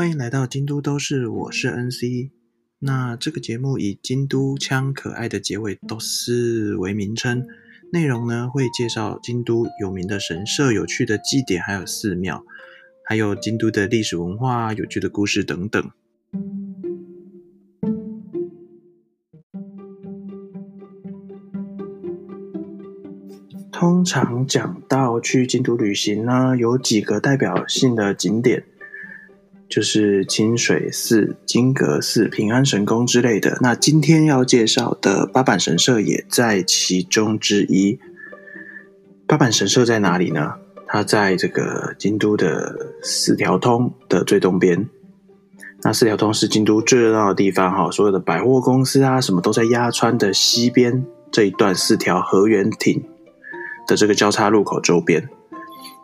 欢迎来到京都都市，我是 NC。那这个节目以京都腔可爱的结尾都是为名称，内容呢会介绍京都有名的神社、有趣的祭典，还有寺庙，还有京都的历史文化、有趣的故事等等。通常讲到去京都旅行呢，有几个代表性的景点。就是清水寺、金阁寺、平安神宫之类的。那今天要介绍的八坂神社也在其中之一。八坂神社在哪里呢？它在这个京都的四条通的最东边。那四条通是京都最热闹的地方哈，所有的百货公司啊，什么都在鸭川的西边这一段四条河原町的这个交叉路口周边。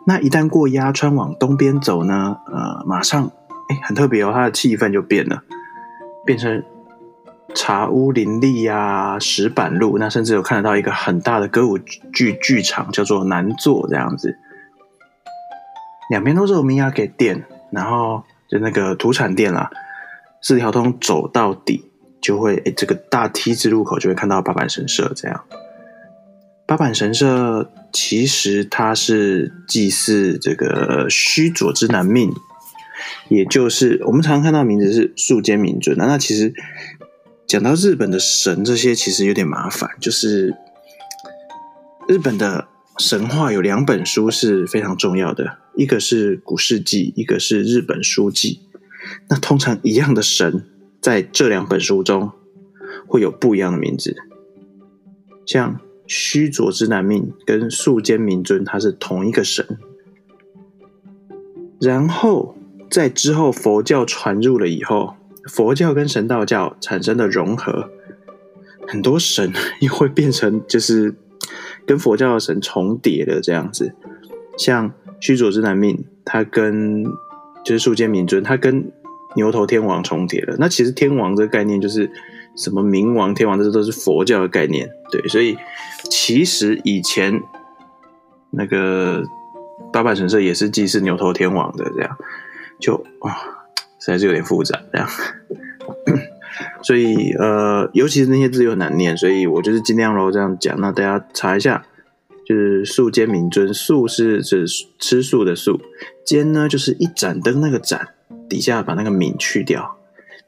那一旦过鸭川往东边走呢，呃，马上。哎，很特别哦，它的气氛就变了，变成茶屋林立呀，石板路，那甚至有看得到一个很大的歌舞剧剧场，叫做南座这样子。两边都是有名雅给店，然后就那个土产店啦，四条通走到底就会，哎，这个大 T 字路口就会看到八坂神社这样。八坂神社其实它是祭祀这个须佐之男命。也就是我们常常看到名字是树间明尊，那其实讲到日本的神这些其实有点麻烦，就是日本的神话有两本书是非常重要的，一个是古世纪，一个是日本书记。那通常一样的神在这两本书中会有不一样的名字，像须佐之男命跟树间明尊，他是同一个神，然后。在之后佛教传入了以后，佛教跟神道教产生的融合，很多神又会变成就是跟佛教的神重叠的这样子。像须佐之男命，他跟就是树间明尊，他跟牛头天王重叠了。那其实天王这个概念就是什么冥王、天王，这都是佛教的概念。对，所以其实以前那个八坂神社也是祭祀牛头天王的这样。就啊，实在是有点复杂这样，所以呃，尤其是那些字又很难念，所以我就是尽量喽这样讲。那大家查一下，就是素间明尊，素是指吃素的素，间呢就是一盏灯那个盏底下把那个敏去掉，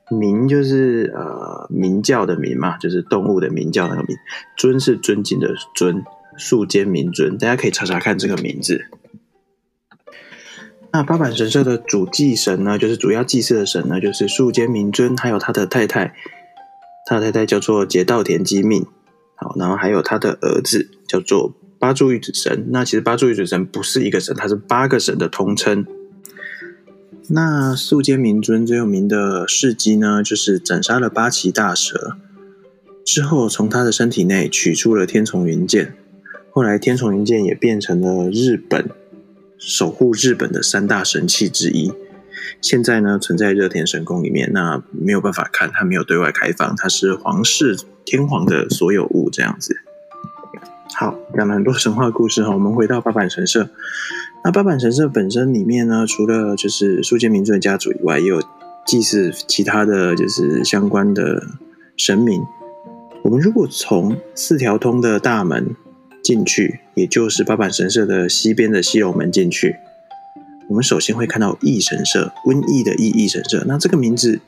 明就是呃明教的明嘛，就是动物的明教那个明，尊是尊敬的尊，素间明尊，大家可以查查看这个名字。那八坂神社的主祭神呢，就是主要祭祀的神呢，就是树间明尊，还有他的太太，他的太太叫做节道田基命，好，然后还有他的儿子叫做八柱玉子神。那其实八柱玉子神不是一个神，他是八个神的通称。那素间明尊最有名的事迹呢，就是斩杀了八岐大蛇之后，从他的身体内取出了天丛云剑，后来天丛云剑也变成了日本。守护日本的三大神器之一，现在呢存在热田神宫里面，那没有办法看，它没有对外开放，它是皇室天皇的所有物这样子。好，讲了很多神话故事哈，我们回到八坂神社。那八坂神社本身里面呢，除了就是树间明尊的家族以外，也有祭祀其他的就是相关的神明。我们如果从四条通的大门。进去，也就是八坂神社的西边的西楼门进去，我们首先会看到疫神社，瘟疫的疫疫神社。那这个名字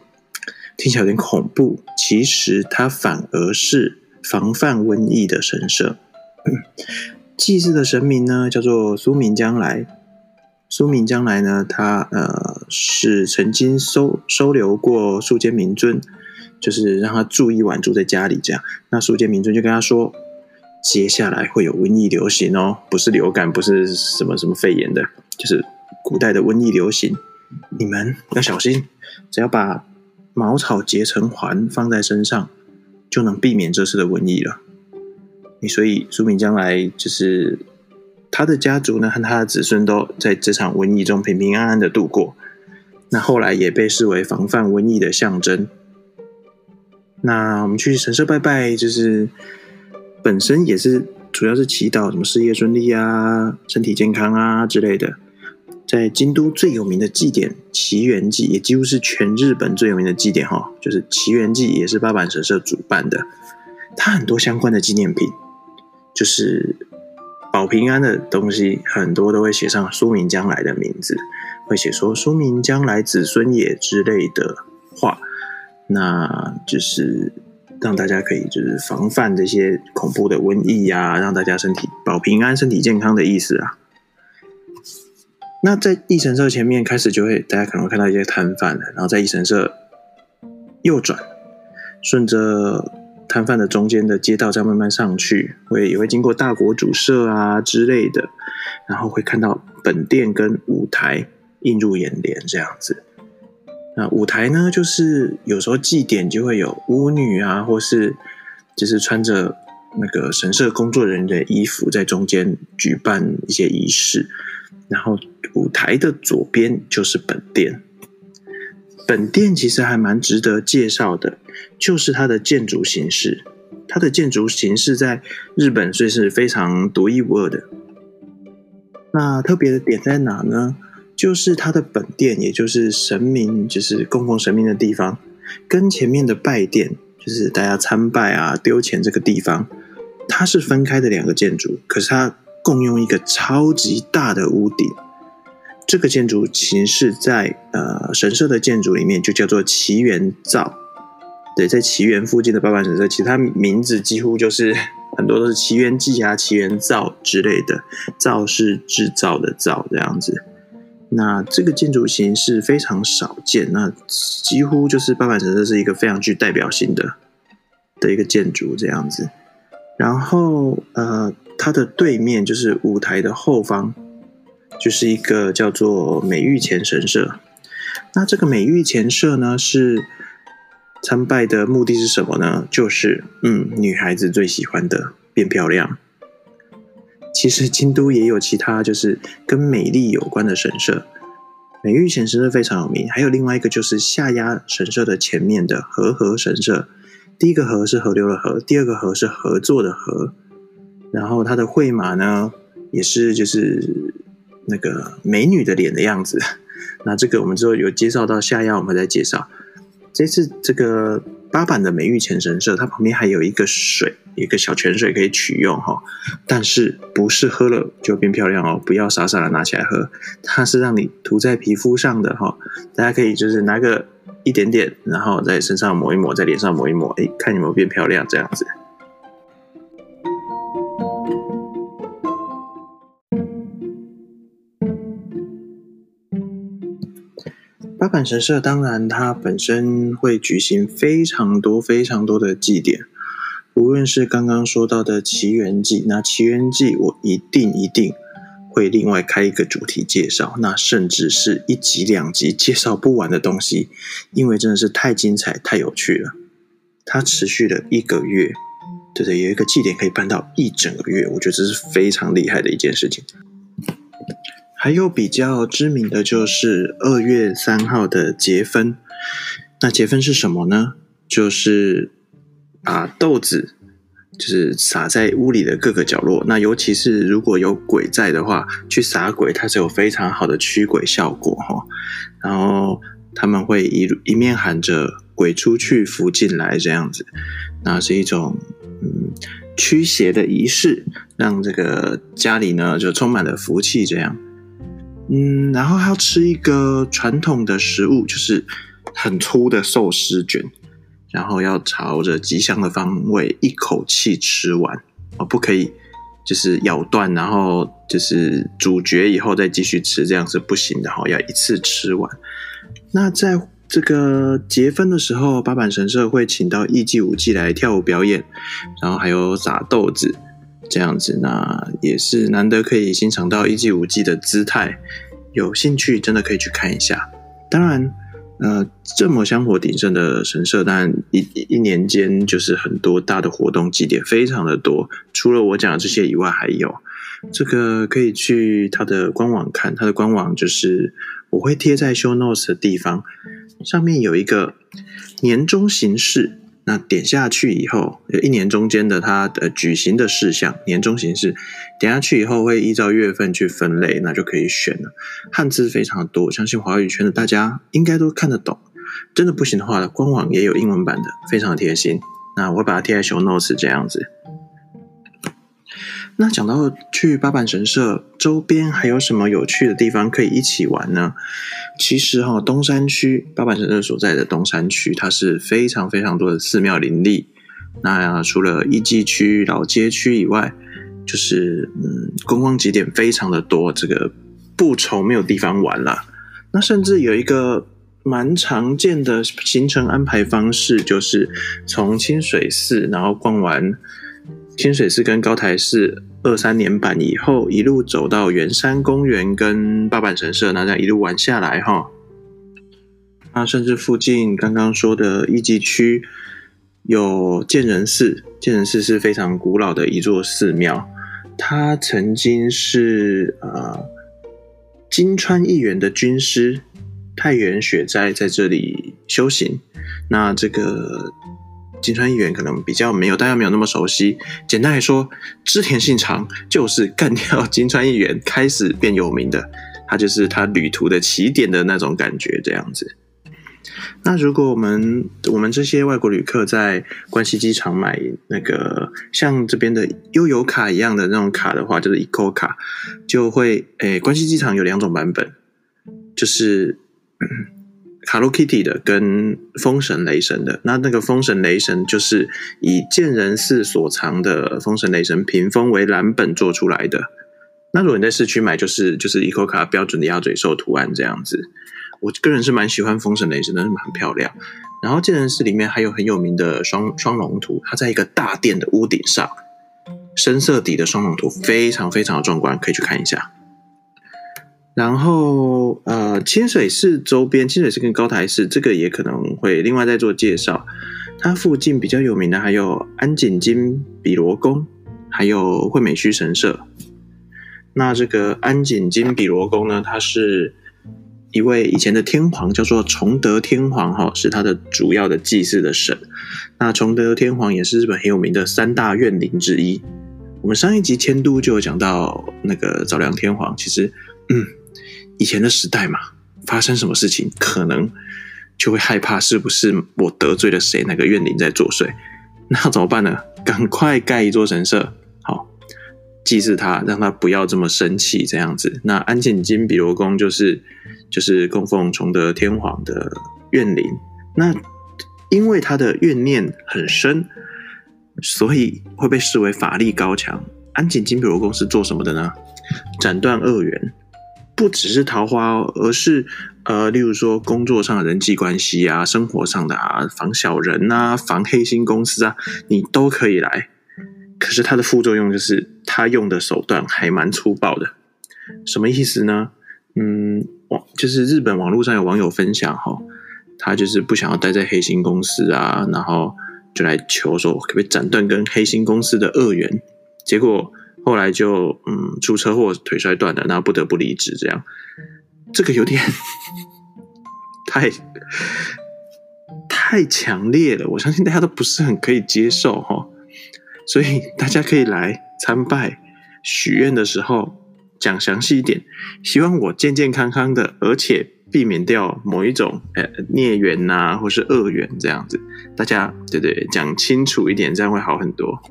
听起来有点恐怖，其实它反而是防范瘟疫的神社。祭祀的神明呢，叫做苏明将来。苏明将来呢，他呃是曾经收收留过树间明尊，就是让他住一晚，住在家里这样。那树间明尊就跟他说。接下来会有瘟疫流行哦，不是流感，不是什么什么肺炎的，就是古代的瘟疫流行，你们要小心。只要把茅草结成环放在身上，就能避免这次的瘟疫了。你所以苏敏将来就是他的家族呢，和他的子孙都在这场瘟疫中平平安安的度过。那后来也被视为防范瘟疫的象征。那我们去神社拜拜，就是。本身也是主要是祈祷什么事业顺利啊、身体健康啊之类的。在京都最有名的祭典祈缘祭，也几乎是全日本最有名的祭典哈，就是祈缘祭，也是八坂神社主办的。它很多相关的纪念品，就是保平安的东西，很多都会写上说明将来的名字，会写说说明将来子孙也之类的话，那就是让大家可以就是防范这些恐怖的瘟疫呀，让大家身体保平安、身体健康的意思啊。那在义神社前面开始就会，大家可能会看到一些摊贩，然后在义神社右转，顺着。摊贩的中间的街道再慢慢上去，会也会经过大国主社啊之类的，然后会看到本店跟舞台映入眼帘这样子。那舞台呢，就是有时候祭典就会有巫女啊，或是就是穿着那个神社工作人员的衣服在中间举办一些仪式，然后舞台的左边就是本店。本店其实还蛮值得介绍的，就是它的建筑形式。它的建筑形式在日本虽是非常独一无二的。那特别的点在哪呢？就是它的本殿，也就是神明，就是供奉神明的地方，跟前面的拜殿，就是大家参拜啊、丢钱这个地方，它是分开的两个建筑，可是它共用一个超级大的屋顶。这个建筑形式在呃神社的建筑里面就叫做奇缘造，对，在奇缘附近的八坂神社，其他名字几乎就是很多都是奇缘记啊、奇缘造之类的，造是制造的造这样子。那这个建筑形式非常少见，那几乎就是八坂神社是一个非常具代表性的的一个建筑这样子。然后呃，它的对面就是舞台的后方。就是一个叫做美玉前神社，那这个美玉前社呢，是参拜的目的是什么呢？就是嗯，女孩子最喜欢的变漂亮。其实京都也有其他就是跟美丽有关的神社，美玉前神社非常有名。还有另外一个就是下鸭神社的前面的和合神社，第一个和是河流的河，第二个和是合作的合。然后它的会马呢，也是就是。那个美女的脸的样子，那这个我们之后有介绍到下药，我们再介绍。这次这个八版的美玉前神社，它旁边还有一个水，一个小泉水可以取用哈，但是不是喝了就变漂亮哦，不要傻傻的拿起来喝，它是让你涂在皮肤上的哈，大家可以就是拿个一点点，然后在身上抹一抹，在脸上抹一抹，哎，看有没有变漂亮这样子。八坂神社当然，它本身会举行非常多、非常多的祭典，无论是刚刚说到的奇缘祭，那奇缘祭我一定一定会另外开一个主题介绍，那甚至是一集两集介绍不完的东西，因为真的是太精彩、太有趣了。它持续了一个月，对对，有一个祭典可以办到一整个月，我觉得这是非常厉害的一件事情。还有比较知名的就是二月三号的结分，那结分是什么呢？就是把豆子就是撒在屋里的各个角落，那尤其是如果有鬼在的话，去撒鬼它是有非常好的驱鬼效果哈。然后他们会一一面喊着“鬼出去，福进来”这样子，那是一种嗯驱邪的仪式，让这个家里呢就充满了福气这样。嗯，然后还要吃一个传统的食物，就是很粗的寿司卷，然后要朝着吉祥的方位一口气吃完哦，不可以就是咬断，然后就是主角以后再继续吃，这样是不行的哈，要一次吃完。那在这个结婚的时候，八坂神社会请到艺伎舞伎来跳舞表演，然后还有撒豆子。这样子，那也是难得可以欣赏到一季五季的姿态。有兴趣真的可以去看一下。当然，呃，这么香火鼎盛的神社，当然一一年间就是很多大的活动祭典，非常的多。除了我讲的这些以外，还有这个可以去它的官网看。它的官网就是我会贴在 show notes 的地方，上面有一个年终形式。那点下去以后，一年中间的它的举行的事项，年终形式，点下去以后会依照月份去分类，那就可以选了。汉字非常多，相信华语圈的大家应该都看得懂。真的不行的话，官网也有英文版的，非常贴心。那我把它贴在 show notes 这样子。那讲到去八坂神社周边还有什么有趣的地方可以一起玩呢？其实哈，东山区八坂神社所在的东山区，它是非常非常多的寺庙林立。那除了艺伎区、老街区以外，就是嗯，观光景点非常的多，这个不愁没有地方玩了。那甚至有一个蛮常见的行程安排方式，就是从清水寺，然后逛完清水寺跟高台寺。二三年版以后，一路走到圆山公园跟八坂神社，那这样一路玩下来哈，啊，甚至附近刚刚说的艺伎区有建仁寺，建仁寺是非常古老的一座寺庙，它曾经是呃金川议员的军师太原雪斋在这里修行，那这个。金川议员可能比较没有，大家没有那么熟悉。简单来说，织田信长就是干掉金川议员开始变有名的，他就是他旅途的起点的那种感觉，这样子。那如果我们我们这些外国旅客在关西机场买那个像这边的悠游卡一样的那种卡的话，就是 Eco 卡，就会诶，关西机场有两种版本，就是。Hello Kitty 的跟风神雷神的，那那个风神雷神就是以建仁寺所藏的风神雷神屏风为蓝本做出来的。那如果你在市区买，就是就是 Eco 卡标准的鸭嘴兽图案这样子。我个人是蛮喜欢风神雷神的，很漂亮。然后建仁寺里面还有很有名的双双龙图，它在一个大殿的屋顶上，深色底的双龙图非常非常的壮观，可以去看一下。然后，呃，清水寺周边，清水寺跟高台寺，这个也可能会另外再做介绍。它附近比较有名的还有安井金比罗宫，还有惠美须神社。那这个安井金比罗宫呢，它是一位以前的天皇，叫做崇德天皇，哈，是他的主要的祭祀的神。那崇德天皇也是日本很有名的三大怨灵之一。我们上一集迁都就有讲到那个早良天皇，其实，嗯。以前的时代嘛，发生什么事情，可能就会害怕，是不是我得罪了谁？那个怨灵在作祟？那怎么办呢？赶快盖一座神社，好祭祀他，让他不要这么生气。这样子，那安井金比罗宫就是就是供奉崇德天皇的怨灵。那因为他的怨念很深，所以会被视为法力高强。安井金比罗宫是做什么的呢？斩断恶缘。不只是桃花哦，而是呃，例如说工作上的人际关系啊，生活上的啊，防小人啊，防黑心公司啊，你都可以来。可是它的副作用就是，他用的手段还蛮粗暴的。什么意思呢？嗯，网就是日本网络上有网友分享哈，他就是不想要待在黑心公司啊，然后就来求说可不可以斩断跟黑心公司的恶缘，结果。后来就嗯出车祸腿摔断了，然后不得不离职。这样，这个有点太太强烈了，我相信大家都不是很可以接受哈。所以大家可以来参拜许愿的时候讲详细一点，希望我健健康康的，而且避免掉某一种呃孽缘呐，或是恶缘这样子。大家对对讲清楚一点，这样会好很多。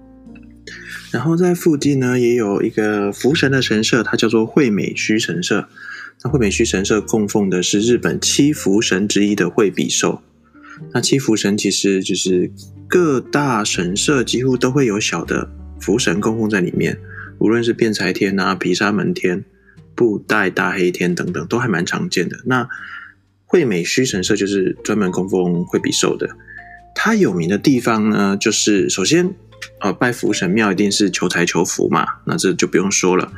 然后在附近呢，也有一个福神的神社，它叫做惠美须神社。那惠美须神社供奉的是日本七福神之一的惠比寿。那七福神其实就是各大神社几乎都会有小的福神供奉在里面，无论是辩财天啊、毗沙门天、布袋大黑天等等，都还蛮常见的。那惠美须神社就是专门供奉惠比寿的。它有名的地方呢，就是首先。呃，拜福神庙一定是求财求福嘛，那这就不用说了。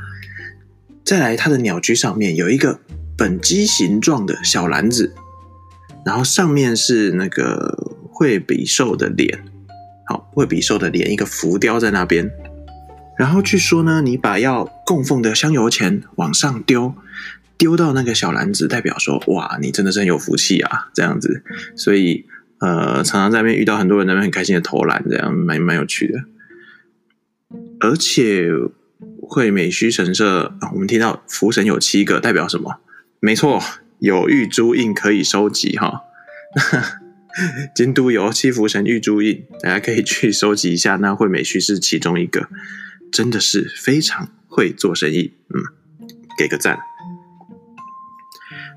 再来，它的鸟居上面有一个本鸡形状的小篮子，然后上面是那个惠比寿的脸，好，惠比寿的脸一个浮雕在那边。然后据说呢，你把要供奉的香油钱往上丢，丢到那个小篮子，代表说哇，你真的是很有福气啊，这样子。所以。呃，常常在那边遇到很多人，那边很开心的投篮，这样蛮蛮有趣的。而且惠美须神社，我们听到福神有七个，代表什么？没错，有玉珠印可以收集哈。京都有七福神玉珠印，大家可以去收集一下。那惠美须是其中一个，真的是非常会做生意，嗯，给个赞。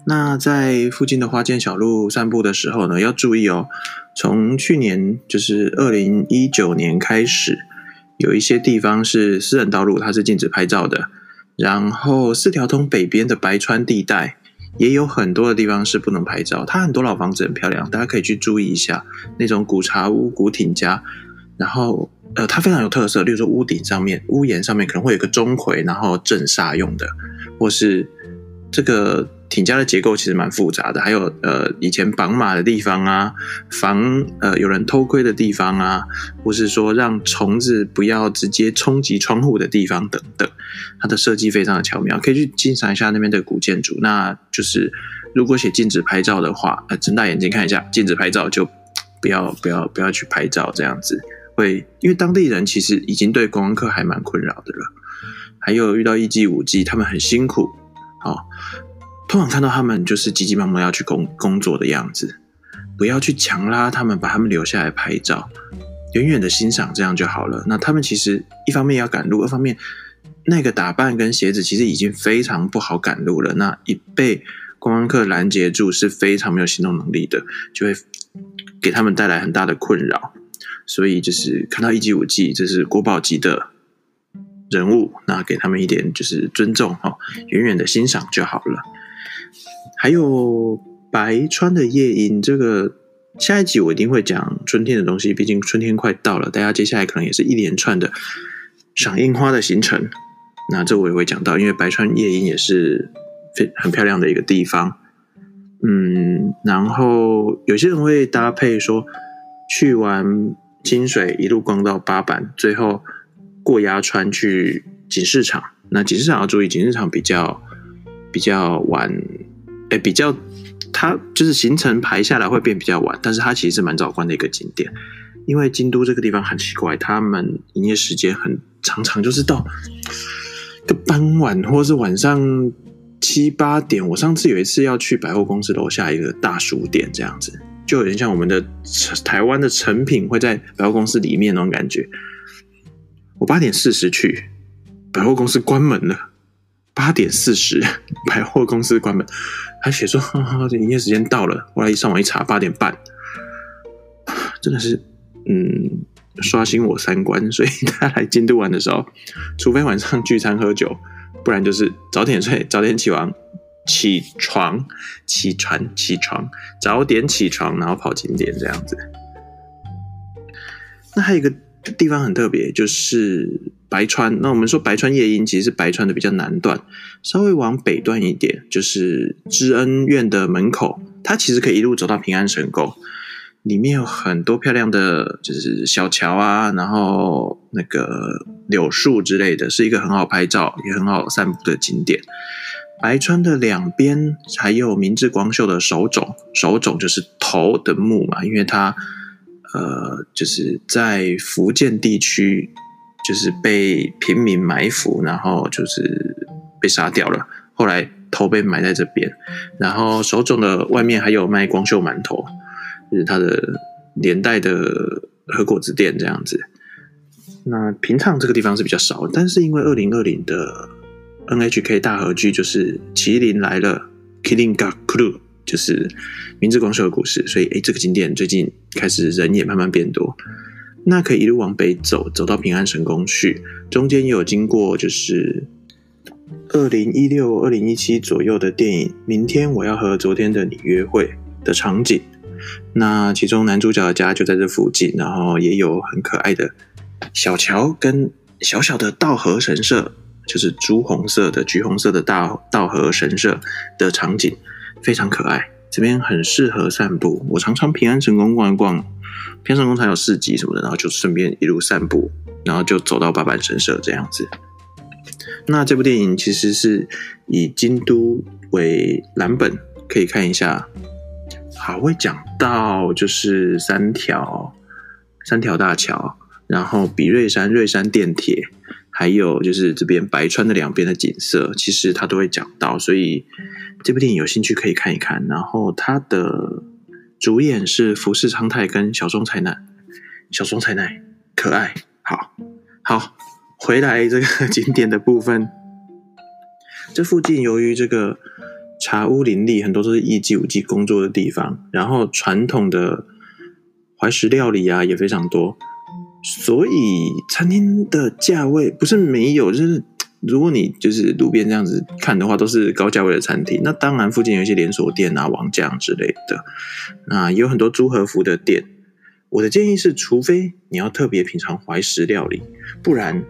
那在附近的花间小路散步的时候呢，要注意哦。从去年就是二零一九年开始，有一些地方是私人道路，它是禁止拍照的。然后四条通北边的白川地带也有很多的地方是不能拍照。它很多老房子很漂亮，大家可以去注意一下那种古茶屋、古町家。然后呃，它非常有特色，例如说屋顶上面、屋檐上面可能会有个钟馗，然后镇煞用的，或是这个。挺家的结构其实蛮复杂的，还有呃以前绑马的地方啊，防呃有人偷窥的地方啊，或是说让虫子不要直接冲击窗户的地方等等，它的设计非常的巧妙，可以去欣赏一下那边的古建筑。那就是如果写禁止拍照的话，呃睁大眼睛看一下，禁止拍照就不要不要不要去拍照，这样子会因为当地人其实已经对观光客还蛮困扰的了，还有遇到一季五季，他们很辛苦，好。通常看到他们就是急急忙忙要去工工作的样子，不要去强拉他们，把他们留下来拍照，远远的欣赏这样就好了。那他们其实一方面要赶路，二方面那个打扮跟鞋子其实已经非常不好赶路了。那一被观光客拦截住是非常没有行动能力的，就会给他们带来很大的困扰。所以就是看到一级五 G，这是国宝级的人物，那给他们一点就是尊重哈，远远的欣赏就好了。还有白川的夜莺，这个下一集我一定会讲春天的东西，毕竟春天快到了，大家接下来可能也是一连串的赏樱花的行程。那这我也会讲到，因为白川夜莺也是非很漂亮的一个地方。嗯，然后有些人会搭配说，去完清水一路逛到八坂，最后过鸭川去锦市场。那锦市场要注意，锦市场比较比较晚。哎，比较，它就是行程排下来会变比较晚，但是它其实是蛮早关的一个景点。因为京都这个地方很奇怪，他们营业时间很常常就是到个傍晚或是晚上七八点。我上次有一次要去百货公司楼下一个大书店，这样子就有点像我们的台湾的成品会在百货公司里面那种感觉。我八点四十去，百货公司关门了。八点四十，百货公司关门。还写说，营业时间到了。后来一上网一查，八点半，真的是，嗯，刷新我三观。所以大家来京都玩的时候，除非晚上聚餐喝酒，不然就是早点睡，早点起床，起床，起床，起床，早点起床，然后跑景点这样子。那还有一个地方很特别，就是。白川，那我们说白川夜莺其实是白川的比较南段，稍微往北段一点，就是知恩院的门口，它其实可以一路走到平安神宫，里面有很多漂亮的，就是小桥啊，然后那个柳树之类的，是一个很好拍照也很好散步的景点。白川的两边还有明治光秀的手冢，手冢就是头的墓嘛，因为它呃就是在福建地区。就是被平民埋伏，然后就是被杀掉了。后来头被埋在这边，然后手冢的外面还有卖光秀馒头，就是它的连带的和果子店这样子。那平常这个地方是比较少，但是因为二零二零的 NHK 大合剧就是《麒麟来了》，Killing Got Clue，就是明治光秀的故事，所以诶，这个景点最近开始人也慢慢变多。那可以一路往北走，走到平安神宫去。中间也有经过，就是二零一六、二零一七左右的电影《明天我要和昨天的你约会》的场景。那其中男主角的家就在这附近，然后也有很可爱的小桥跟小小的道和神社，就是朱红色的、橘红色的大道和神社的场景，非常可爱。这边很适合散步，我常常平安神宫逛一逛。天上宫才有市集什么的，然后就顺便一路散步，然后就走到八坂神社这样子。那这部电影其实是以京都为蓝本，可以看一下好会讲到就是三条三条大桥，然后比瑞山瑞山电铁，还有就是这边白川的两边的景色，其实他都会讲到，所以这部电影有兴趣可以看一看。然后它的主演是福士昌太跟小松菜奈，小松菜奈可爱，好好回来这个 景点的部分，这附近由于这个。茶屋林立，很多都是艺伎舞伎工作的地方。然后传统的怀石料理啊也非常多，所以餐厅的价位不是没有，就是如果你就是路边这样子看的话，都是高价位的餐厅。那当然附近有一些连锁店啊、王酱之类的，那有很多租和服的店。我的建议是，除非你要特别品尝怀石料理，不然。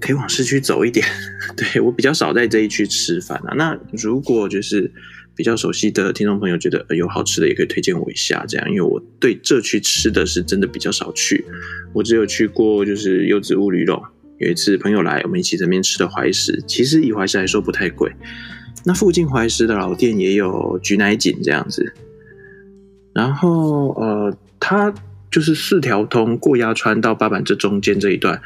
可以往市区走一点，对我比较少在这一区吃饭啊。那如果就是比较熟悉的听众朋友觉得有好吃的，也可以推荐我一下，这样，因为我对这区吃的是真的比较少去，我只有去过就是柚子乌驴肉。有一次朋友来，我们一起在那边吃的怀石，其实以怀石来说不太贵。那附近怀石的老店也有菊乃井这样子，然后呃，它就是四条通过鸭川到八坂这中间这一段。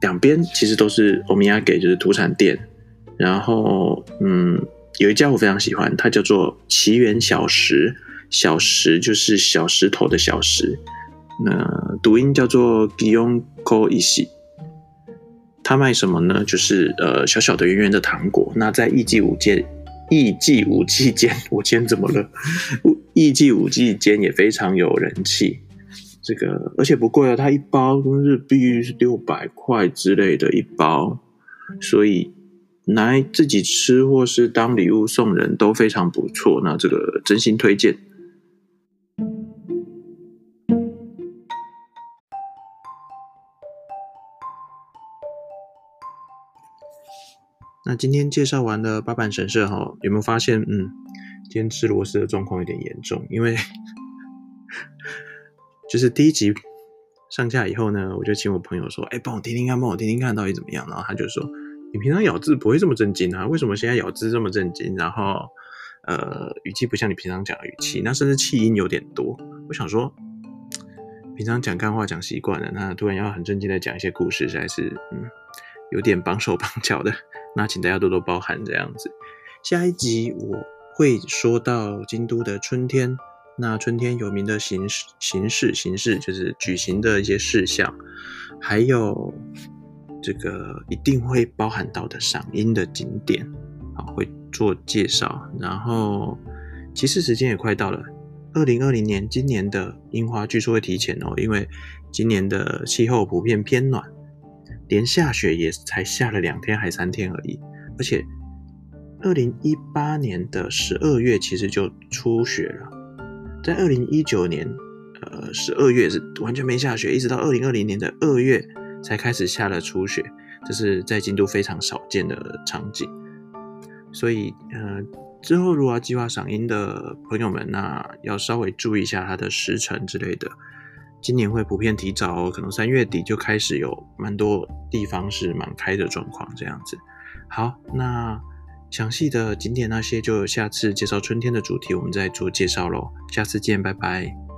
两边其实都是欧米亚给，就是土产店。然后，嗯，有一家我非常喜欢，它叫做奇缘小石，小石就是小石头的小石。那读音叫做 g i o n k o i s i。它卖什么呢？就是呃小小的圆圆的糖果。那在艺伎舞间，艺伎舞伎间，我今天怎么了？艺伎舞伎间也非常有人气。这个而且不贵啊，它一包日币是六百块之类的一包，所以拿来自己吃或是当礼物送人都非常不错。那这个真心推荐。那今天介绍完了八坂神社哈，有没有发现嗯，今天吃螺丝的状况有点严重，因为。就是第一集上架以后呢，我就请我朋友说：“哎，帮我听听看，帮我听听看到底怎么样。”然后他就说：“你平常咬字不会这么震惊啊？为什么现在咬字这么震惊？然后，呃，语气不像你平常讲的语气，那甚至气音有点多。”我想说，平常讲干话讲习惯了，那突然要很震惊的讲一些故事，实在是嗯有点绑手绑脚的。那请大家多多包涵这样子。下一集我会说到京都的春天。那春天有名的形式、形式、形式，就是举行的一些事项，还有这个一定会包含到的赏樱的景点，啊，会做介绍。然后其实时间也快到了，二零二零年今年的樱花据说会提前哦，因为今年的气候普遍偏暖，连下雪也才下了两天还三天而已，而且二零一八年的十二月其实就初雪了。在二零一九年，呃，十二月是完全没下雪，一直到二零二零年的二月才开始下了初雪，这是在京都非常少见的场景。所以，呃，之后如果要计划赏樱的朋友们，那要稍微注意一下它的时程之类的。今年会普遍提早哦，可能三月底就开始有蛮多地方是满开的状况，这样子。好，那。详细的景点那些，就下次介绍春天的主题，我们再做介绍喽。下次见，拜拜。